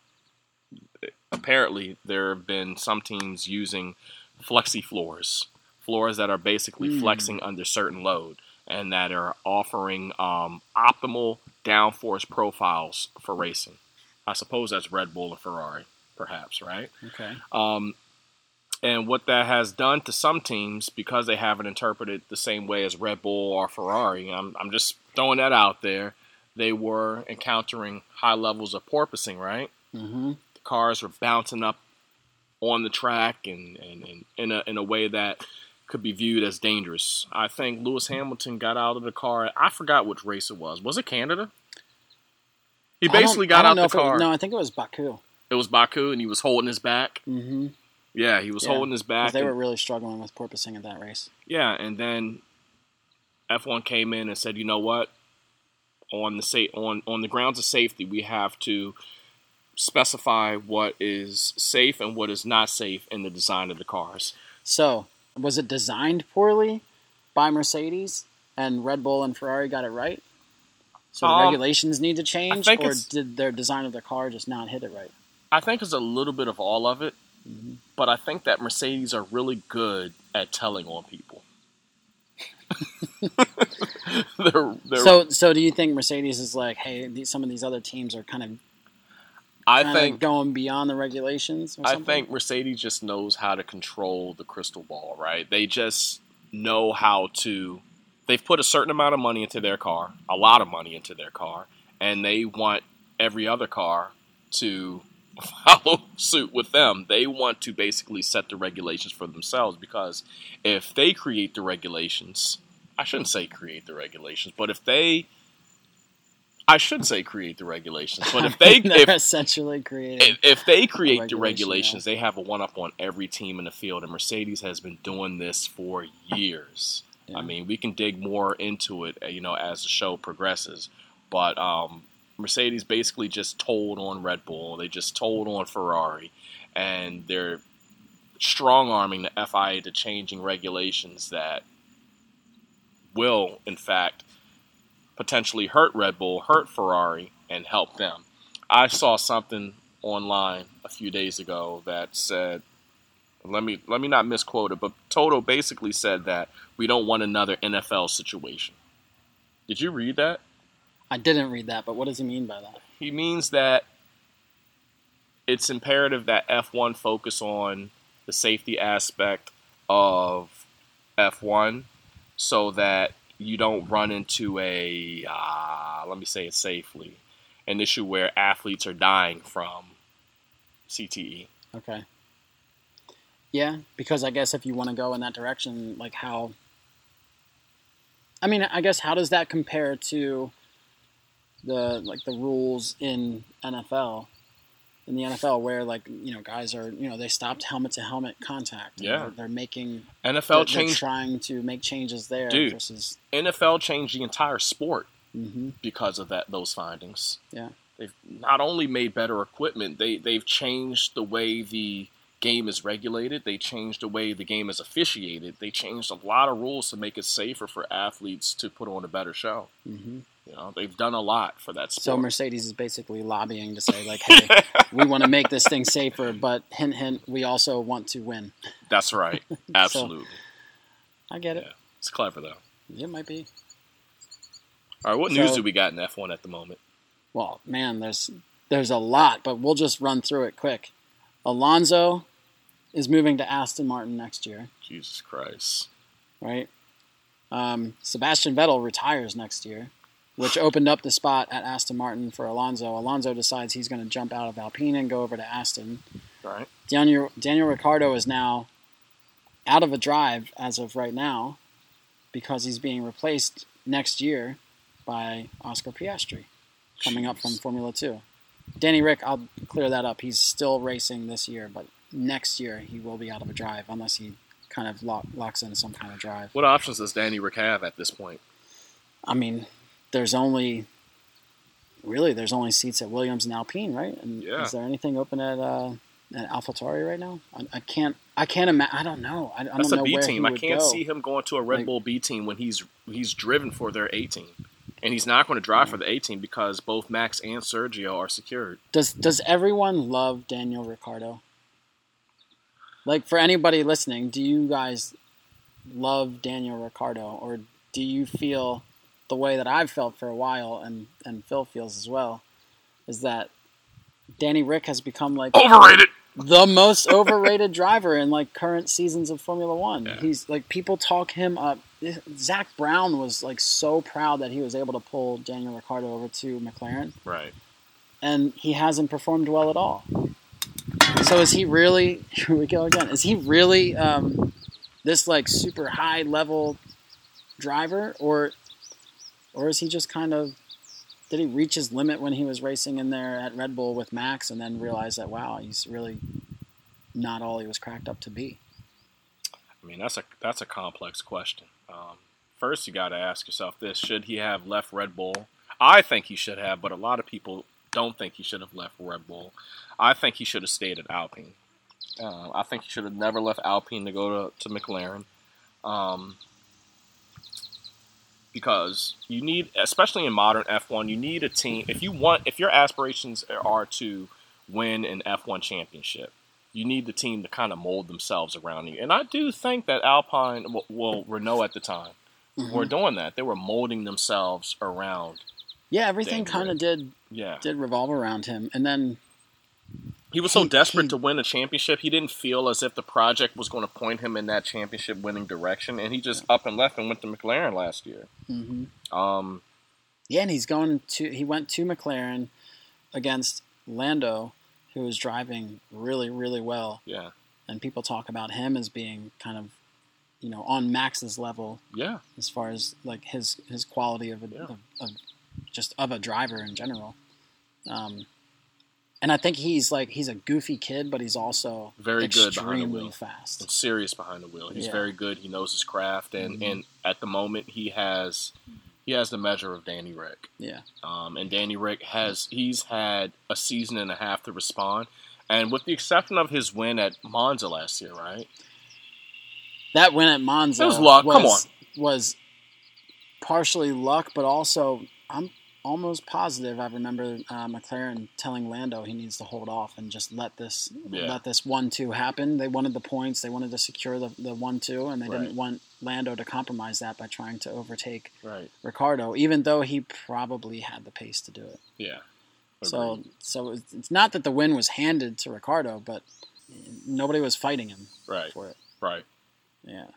apparently there have been some teams using flexi floors, floors that are basically Mm. flexing under certain load and that are offering um, optimal downforce profiles for racing. I suppose that's Red Bull or Ferrari, perhaps, right? okay. Um, and what that has done to some teams, because they haven't interpreted the same way as Red Bull or Ferrari, I'm, I'm just throwing that out there. They were encountering high levels of porpoising, right? hmm The cars were bouncing up on the track and, and, and in, a, in a way that could be viewed as dangerous. I think Lewis Hamilton got out of the car. I forgot which race it was. Was it Canada? He basically got out the if it was- car. no, I think it was Baku. It was Baku, and he was holding his back. Mm-hmm. Yeah, he was Yeah, holding his back. They and- were really struggling with porpoising in that race. Yeah, and then F1 came in and said, you know what? On the sa- on on the grounds of safety, we have to specify what is safe and what is not safe in the design of the cars. So, was it designed poorly by Mercedes and Red Bull and Ferrari got it right? So the Um, regulations need to change, or did their design of their car just not hit it right? I think it's a little bit of all of it. But I think that Mercedes are really good at telling on people. they're, they're, So, so do you think Mercedes is like, hey, these, some of these other teams are kind of, I think going beyond the regulations? Or I think Mercedes just knows how to control the crystal ball, right? They just know how to. They've put a certain amount of money into their car, a lot of money into their car, and they want every other car to follow suit with them. They want to basically set the regulations for themselves because if they create the regulations, I shouldn't say create the regulations, but if they I should say create the regulations, but if they if essentially creating. if, if they create the regulation, regulations, they have a one up on every team in the field, and Mercedes has been doing this for years. Yeah. I mean, we can dig more into it, uh, you know, as the show progresses. But um, Mercedes basically just told on Red Bull, they just told on Ferrari, and they're strong arming the FIA to changing regulations that will, in fact, potentially hurt Red Bull, hurt Ferrari, and help them. I saw something online a few days ago that said, let me let me not misquote it, but Toto basically said that we don't want another NFL situation. Did you read that? I didn't read that, but what does he mean by that? He means that it's imperative that F1 focus on the safety aspect of F1 so that you don't run into a, uh, let me say it safely, an issue where athletes are dying from. CTE. Okay. Yeah, because I guess if you want to go in that direction, like how I mean, I guess how does that compare to the like the rules in NFL? In the NFL, where like you know guys are you know they stopped helmet to helmet contact. Yeah. they're, they're making NFL they're, they're trying to make changes there Dude. versus. NFL changed the entire sport hmm because of that those findings. Yeah. They've not only made better equipment, they they've changed the way the game is regulated. They changed the way the game is officiated. They changed a lot of rules to make it safer for athletes to put on a better show. hmm You know, they've done a lot for that sport. So. Mercedes is basically lobbying to say like, hey, we want to make this thing safer, but hint hint, we also want to win. That's right. Absolutely. I get it. Yeah. It's clever though. It might be. All right, what news do we got in F1 at the moment? Well, man, there's there's a lot, but we'll just run through it quick. Alonso is moving to Aston Martin next year, Jesus Christ. right? Um, Sebastian Vettel retires next year, which opened up the spot at Aston Martin for Alonso. Alonso decides he's going to jump out of Alpine and go over to Aston. Right. Daniel Daniel Ricciardo is now out of a drive as of right now because he's being replaced next year by Oscar Piastri coming up from Formula Two. Danny Rick, I'll clear that up. He's still racing this year, but next year he will be out of a drive unless he kind of lock, locks in some kind of drive. What options does Danny Rick have at this point? I mean, there's only really there's only seats at Williams and Alpine, right? And Yeah. is there anything open at uh, at AlphaTauri right now? I, I can't. I can't imagine. I don't know. I, I That's don't a know B where team. I can't go. see him going to a Red Like- Bull B team when he's he's driven for their A team, and he's not going to drive for the A team because both Max and Sergio are secured. Does Does everyone love Daniel Ricciardo? Like for anybody listening, do you guys love Daniel Ricciardo, or do you feel the way that I've felt for a while, and and Phil feels as well, is that Danny Rick has become like Overrated. the most overrated driver in like current seasons of Formula One. Yeah. He's like people talk him up. Zak Brown was like so proud that he was able to pull Daniel Ricciardo over to McLaren, Right. and he hasn't performed well at all. So is he really? Here we go again. Is he really um, this like super high level driver, or or is he just kind of? Did he reach his limit when he was racing in there at Red Bull with Max, and then realize that wow, he's really not all he was cracked up to be? I mean, that's a that's a complex question. Um, first, you got to ask yourself this: Should he have left Red Bull? I think he should have, but a lot of people don't think he should have left Red Bull. I think he should have stayed at Alpine. Uh, I think he should have never left Alpine to go to, to McLaren. Um, because you need, especially in modern F1, you need a team. If you want, if your aspirations are to win an F1 championship, you need the team to kind of mold themselves around you. And I do think that Alpine, well, Renault at the time, mm-hmm. were doing that. They were molding themselves around. Yeah, everything kind of did Yeah. did revolve around him, and then He was so He- desperate he- to win a championship, he didn't feel as if the project was going to point him in that championship winning direction. And he just up and left and went to McLaren last year. mhm. Um, Yeah, and he's going to he went to McLaren against Lando, who was driving really, really well. yeah. And people talk about him as being kind of, you know, on Max's level Yeah. as far as like his his quality of, a, Yeah. of, of just of a driver in general. Um, and I think he's like he's a goofy kid, but he's also Very good behind the wheel. fast. and serious behind the wheel. He's Yeah. very good. He knows his craft, and Mhm. and at the moment he has he has the measure of Danny Rick. Yeah. Um, and Danny Rick has he's had a season and a half to respond, and with the exception of his win at Monza last year, right? That win at Monza It was luck. Come was- was partially luck, but also I'm almost positive. I remember uh, McLaren telling Lando he needs to hold off and just let this Yeah. let this one two happen. They wanted the points. They wanted to secure the the one two, and they Right. didn't want Lando to compromise that by trying to overtake Right. Ricciardo, even though he probably had the pace to do it. Yeah. So Agreed. so it's it's not that the win was handed to Ricciardo, but nobody was fighting him right. for it. Right. Yeah.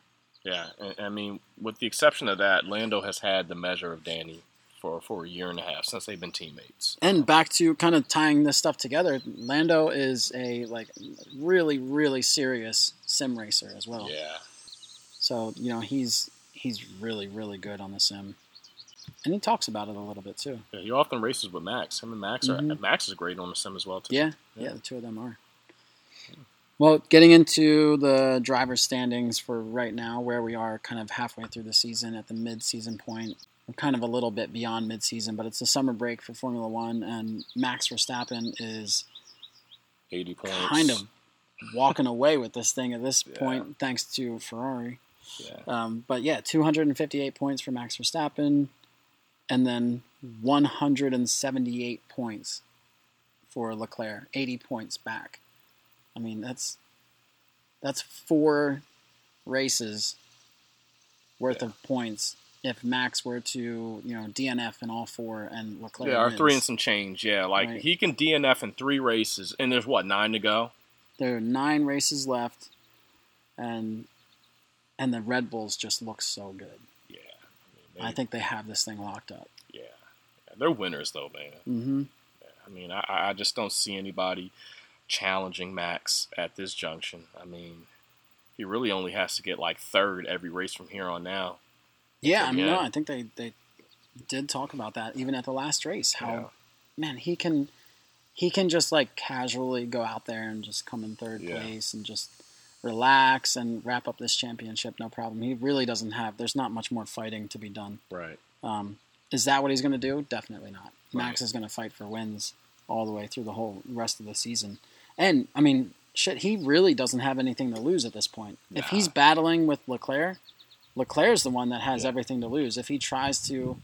Yeah. I mean, with the exception of that, Lando has had the measure of Danny for for a year and a half since they've been teammates. And back to kind of tying this stuff together, Lando is a like really really serious sim racer as well. Yeah. So you know he's he's really really good on the sim, and he talks about it a little bit too. Yeah, he often races with Max. Him and Max are Mhm. Max is great on the sim as well too. Yeah, Yeah. yeah, the two of them are. Well, getting into the driver standings for right now, where we are kind of halfway through the season at the mid-season point. We're kind of a little bit beyond mid-season, but it's the summer break for Formula One, and Max Verstappen is eighty points. kind of walking away with this thing at this Yeah. point, thanks to Ferrari. Yeah. Um, but yeah, 258 points for Max Verstappen, and then 178 points for Leclerc, 80 points back. I mean, that's that's four races worth Yeah. of points if Max were to, you know, DNF in all four and Leclerc Yeah, or three and some change. Yeah, like Right. he can DNF in three races, and there's what nine to go. There are nine races left, and and the Red Bulls just look so good. Yeah, I, mean, I think they have this thing locked up. Yeah. Yeah, they're winners though, man. hmm I mean, I, I just don't see anybody challenging Max at this junction. I mean, he really only has to get like third every race from here on now. Yeah, I mean, no, I think they they did talk about that even at the last race. How Yeah. man he can he can just like casually go out there and just come in third Yeah. place and just relax and wrap up this championship no problem. He really doesn't have. There's not much more fighting to be done. Right. Um, is that what he's going to do? Definitely not. Max is going to fight for wins all the way through the whole rest of the season. And I mean, shit, he really doesn't have anything to lose at this point. If he's battling with Leclerc, Leclerc's the one that has Yeah. everything to lose. If he tries to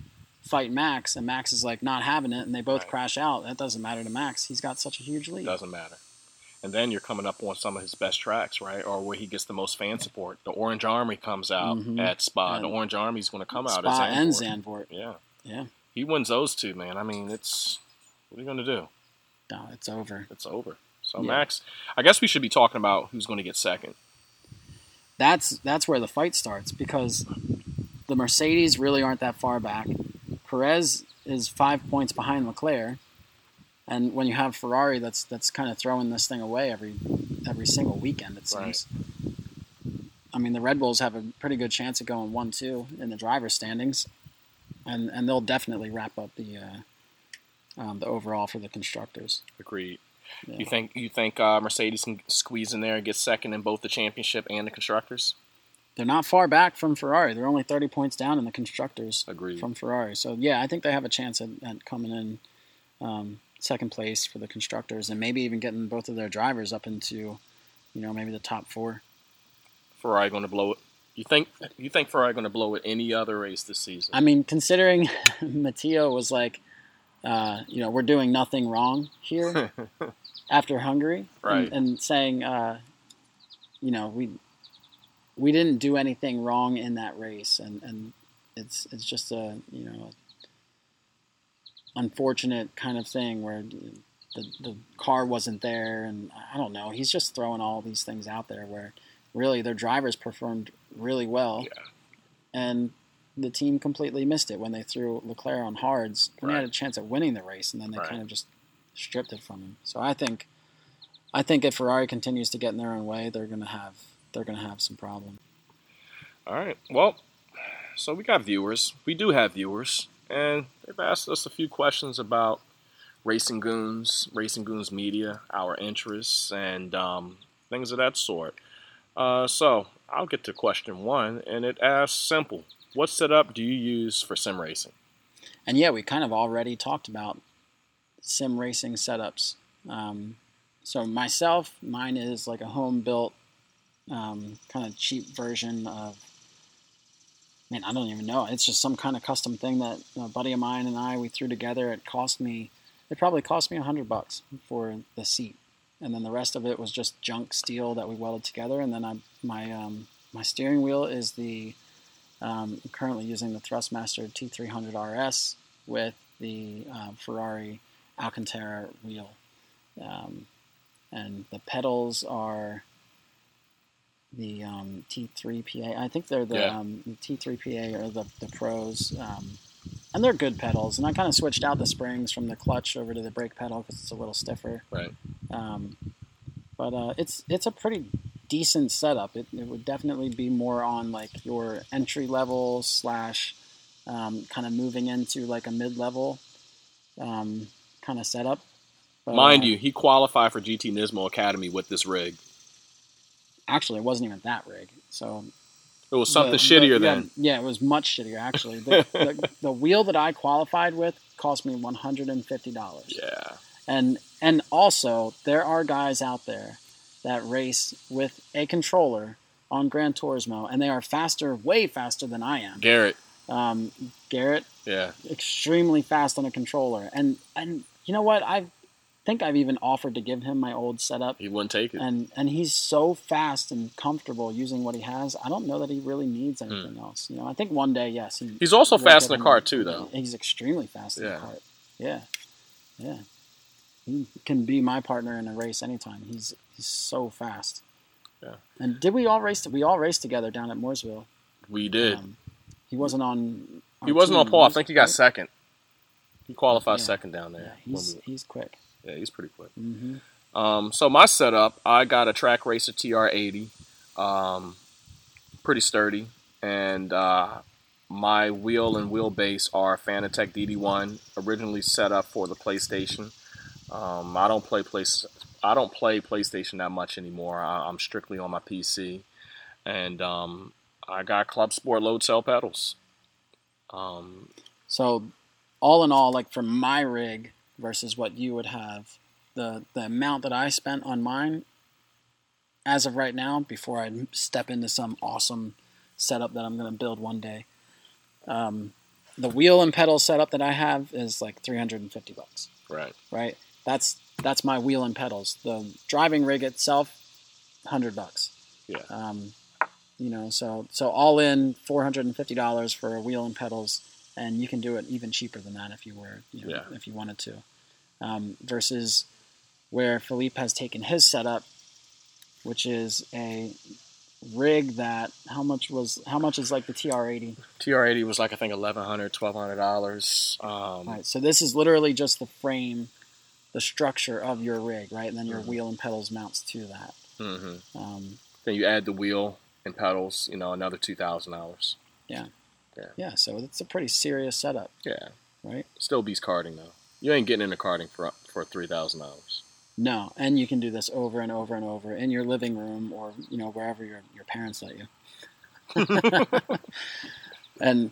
fight Max and Max is like not having it and they both Right. crash out, that doesn't matter to Max. He's got such a huge lead. Doesn't matter. And then you're coming up on some of his best tracks, right? Or where he gets the most fan support. The Orange Army comes out Mhm. at Spa. the Orange Army's going to come out Spa at and Zandvoort. Zandvoort. Yeah. Yeah. He wins those two, man. I mean, it's what are you going to do? No, it's over. It's over. So Yeah. Max, I guess we should be talking about who's going to get second. That's that's where the fight starts because the Mercedes really aren't that far back. Perez is five points behind Leclerc, and when you have Ferrari, that's that's kind of throwing this thing away every every single weekend. It Right. seems. I mean, the Red Bulls have a pretty good chance of going one two in the driver standings, and and they'll definitely wrap up the uh, um, the overall for the constructors. Agreed. Yeah. You think you think uh, Mercedes can squeeze in there and get second in both the championship and the constructors? They're not far back from Ferrari. They're only thirty points down in the constructors. Agreed. from Ferrari. So yeah, I think they have a chance at, at coming in um, second place for the constructors, and maybe even getting both of their drivers up into, you know, maybe the top four. Ferrari going to blow it. You think you think Ferrari going to blow it any other race this season? I mean, considering Matteo was like, uh, you know, we're doing nothing wrong here after Hungary, Right. and, and saying, uh, you know, we we didn't do anything wrong in that race, and, and it's it's just a you know unfortunate kind of thing where the the car wasn't there, and I don't know. He's just throwing all these things out there where really their drivers performed really well, Yeah. and the team completely missed it when they threw Leclerc on hards when he had a chance at winning the race, and then they Right. kind of just stripped it from him. So I think, I think if Ferrari continues to get in their own way, they're gonna have they're gonna have some problem. All right. Well, so we got viewers. We do have viewers, and they've asked us a few questions about Racing Goons, Racing Goons Media, our interests, and um, things of that sort. Uh, so I'll get to question one, and it asks simple: What setup do you use for sim racing? And yeah, we kind of already talked about sim racing setups. Um, so myself, mine is like a home built, um, kind of cheap version of. Man, I don't even know. It's just some kind of custom thing that a buddy of mine and I we threw together. It cost me, it probably cost me a hundred bucks for the seat, and then the rest of it was just junk steel that we welded together. And then I my um, my steering wheel is the um, I'm currently using the Thrustmaster T300 RS with the uh, Ferrari Alcantara wheel. Um, and the pedals are the um, T3PA. I think they're the, Yeah. um, the T3PA or the, the Pros. Um, and they're good pedals. And I kind of switched out the springs from the clutch over to the brake pedal because it's a little stiffer. Right. Um, but uh, it's it's a pretty decent setup. It, it would definitely be more on like your entry level slash um, kind of moving into like a mid level um, kind of setup. But, Mind uh, you, he qualified for GT Nismo Academy with this rig. actually, it wasn't even that rig. So It was something the- shittier the- yeah, than. Yeah, it was much shittier actually. The, the, the wheel that I qualified with cost me one hundred and fifty dollars. Yeah. And and also there are guys out there that race with a controller on Gran Turismo, and they are faster, way faster than I am. Garrett. Um, Garrett, Yeah. extremely fast on a controller, and and you know what? I think I've even offered to give him my old setup, He wouldn't take it. and and he's so fast and comfortable using what he has. I don't know that he really needs Hmm. anything else. You know, I think one day, yes, he, He's also fast in the car too, though. He's extremely fast in Yeah. the cart. Yeah, yeah. He can be my partner in a race anytime. He's he's so fast. Yeah. And did we all race? We all raced together down at Mooresville. We did. Um, he wasn't on. he wasn't on pole. I think he got second. He qualified Yeah. second down Yeah, there. he's when he's quick. yeah, he's pretty quick. hmm Um, so my setup, I got a Trak Racer TR80, um, pretty sturdy, and uh, my wheel and wheelbase are Fanatec DD1, originally set up for the PlayStation. Um, I don't play place, I don't play PlayStation that much anymore. I, I'm strictly on my PC, and um, I got Club Sport load cell pedals. Um, So, all in all, like for my rig versus what you would have, the the amount that I spent on mine, as of right now, before I step into some awesome setup that I'm going to build one day, um, the wheel and pedal setup that I have is like 350 bucks. right. Right? That's that's my wheel and pedals. The driving rig itself, hundred bucks. Yeah. Um, you know, so so all in four hundred and fifty dollars for a wheel and pedals, and you can do it even cheaper than that if you were, you know, Yeah. if you wanted to. Um, versus where Philippe has taken his setup, which is a rig that how much was how much is like the TR80? TR80 was like I think eleven hundred, twelve hundred dollars. Um, Right. So this is literally just the frame, the structure of your rig, right, and then your Mhm. wheel and pedals mounts to that. hmm Um, Then you add the wheel and pedals, you know, another two thousand dollars. yeah. Yeah. Yeah. So it's a pretty serious setup, Yeah, right? still beats karting though. You ain't getting into karting for for three thousand dollars. No, and you can do this over and over and over in your living room or you know wherever your your parents let you. and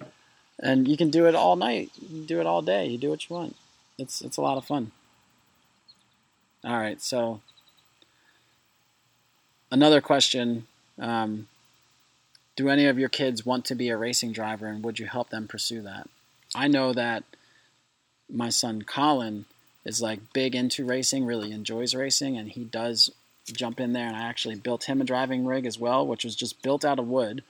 and you can do it all night. You can do it all day. You do what you want. It's it's a lot of fun. All right, so another question: um, Do any of your kids want to be a racing driver, and would you help them pursue that? I know that my son Colin is like big into racing, really enjoys racing, and he does jump in there. And I actually built him a driving rig as well, which was just built out of wood.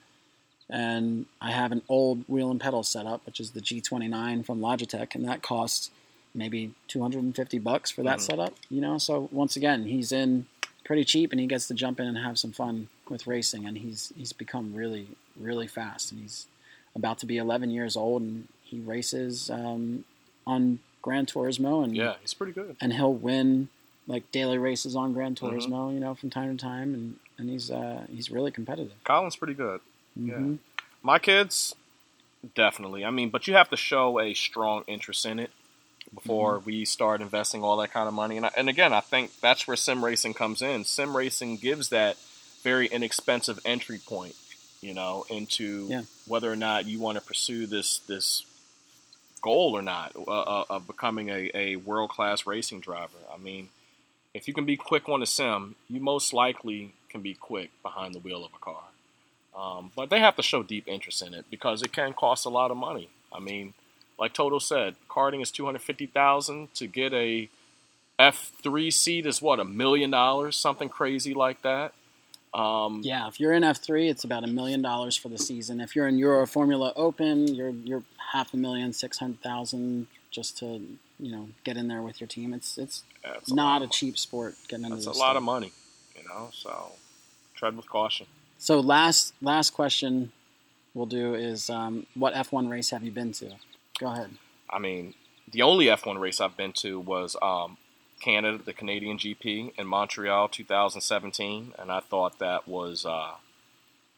And I have an old wheel and pedal setup, which is the G29 from Logitech, and that costs maybe 250 bucks for that Mhm. setup. You know, so once again, he's in pretty cheap, and he gets to jump in and have some fun with racing. And he's he's become really really fast, and he's about to be 11 years old, and he races um, on Gran Turismo, and Yeah, he's pretty good. and he'll win like daily races on Gran Mm-hmm. Turismo, you know, from time to time, and and he's uh, he's really competitive. Colin's pretty good. Yeah. Mhm. My kids, definitely. I mean, but you have to show a strong interest in it before we start investing all that kind of money. And I, and again, I think that's where sim racing comes in. Sim racing gives that very inexpensive entry point, you know, into Yeah. whether or not you want to pursue this this goal or not uh, uh, of becoming a, a world class racing driver. I mean, if you can be quick on a sim, you most likely can be quick behind the wheel of a car. Um, but they have to show deep interest in it because it can cost a lot of money. I mean, like Toto said, karting is two hundred fifty thousand to get a F three seat is what a million dollars, something crazy like that. Um, Yeah, if you're in F three, it's about a million dollars for the season. If you're in Euroformula Open, you're you're half a million, six hundred thousand just to you know get in there with your team. It's it's not of a cheap sport getting into That's a this lot stuff. of money, you know. So tread with caution. So last last question we'll do is um, what F one race have you been to? Go ahead. I mean, the only F1 race I've been to was um, Canada, the Canadian GP in Montreal 2017, and I thought that was, uh,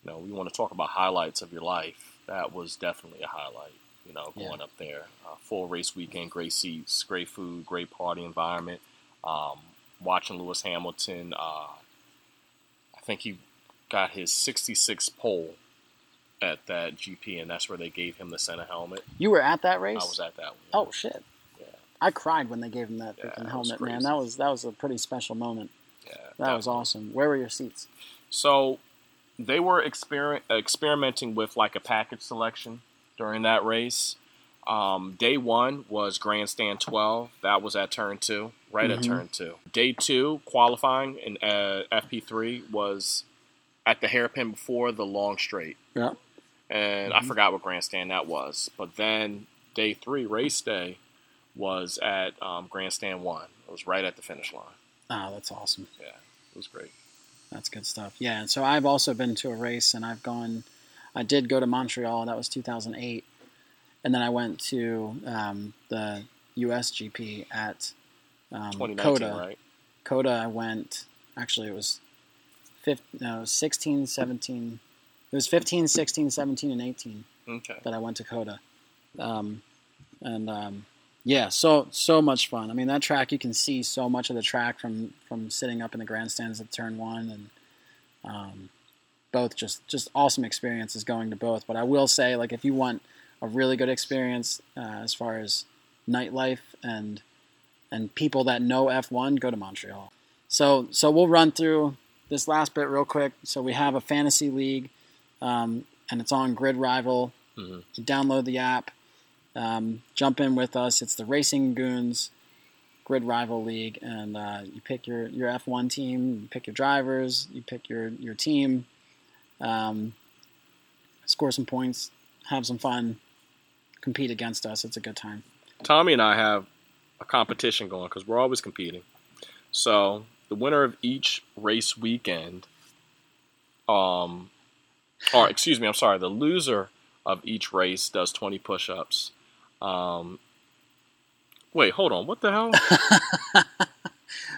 you know, we want to talk about highlights of your life. That was definitely a highlight. You know, Yeah. going up there, uh, full race weekend, great seats, great food, great party environment. Um, watching Lewis Hamilton, uh, I think he got his 66th pole at that GP, and that's where they gave him the Senna helmet. You were at that race? I was at that one. Oh shit! Yeah. I cried when they gave him that Yeah, freaking helmet, man. That was that was a pretty special moment. Yeah, That was definitely. awesome. Where were your seats? So they were exper- experimenting with like a package selection during that race. Um, day one was grandstand 12. That was at turn two, right at Mhm. turn two. Day two, qualifying in uh, FP3 was at the hairpin before the long straight. Yeah. And I Mhm. forgot what grandstand that was. But then day three, race day, was at um, grandstand one. It was right at the finish line. Oh, that's awesome. Yeah, it was great. That's good stuff. Yeah, and so I've also been to a race, and I've gone. I did go to Montreal. That was 2008, and then I went to um, the USGP at um, COTA. right? COTA, I went. Actually, it was 15, no, 16, 17. It was 15, 16, 17, and 18 Okay. that I went to COTA. Um, and um, yeah, so so much fun. I mean, that track you can see so much of the track from from sitting up in the grandstands at Turn One, and um, both just just awesome experiences going to both. But I will say, like, if you want a really good experience uh, as far as nightlife and and people that know F1, go to Montreal. So so we'll run through this last bit real quick. So we have a fantasy league, um, and it's on Grid Rival. Mhm. Download the app, um, jump in with us. It's the Racing Goons Grid Rival League, and uh, you pick your, your F1 team, you pick your drivers, you pick your your team, um, score some points, have some fun, compete against us. It's a good time. Tommy and I have a competition going because we're always competing. So the winner of each race weekend, um, or excuse me, I'm sorry, the loser of each race does 20 push-ups. Um, wait, hold on, what the hell?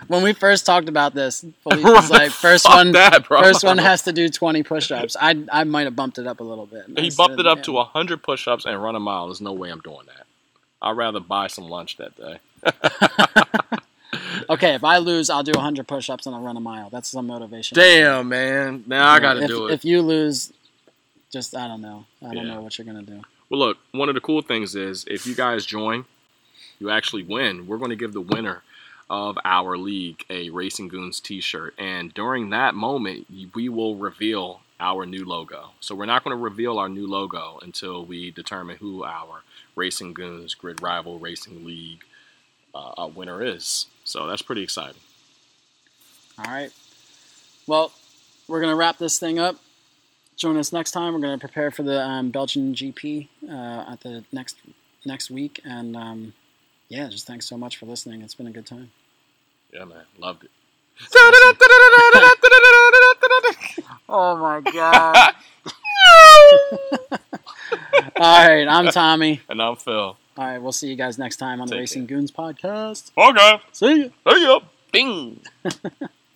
When we first talked about this, Felipe was like, first one, that, first one has to do 20 push-ups. I I might have bumped it up a little bit. He bumped said, it up yeah. to 100 push-ups and run a mile. There's no way I'm doing that. I'd rather buy some lunch that day. Okay, if I lose, I'll do 100 push-ups and I'll run a mile. That's some motivation. Damn, man. Now I got to do it. If you lose, just I don't know. I don't Yeah. know what you're gonna do. Well, look, one of the cool things is if you guys join, you actually win. We're going to give the winner of our league a Racing Goons t shirt. And during that moment, we will reveal our new logo. So we're not going to reveal our new logo until we determine who our Racing Goons Grid Rival Racing League uh, uh, winner is. So that's pretty exciting. All right. Well, we're gonna wrap this thing up. Join us next time. We're gonna prepare for the um, Belgian GP uh, at the next next week, and um, yeah, just thanks so much for listening. It's been a good time. Yeah, man. Loved it. Oh my god! All right, I'm Tommy. And I'm Phil. All right, we'll see you guys next time on the Take Racing Goons podcast. Okay. See ya. There you. Bing.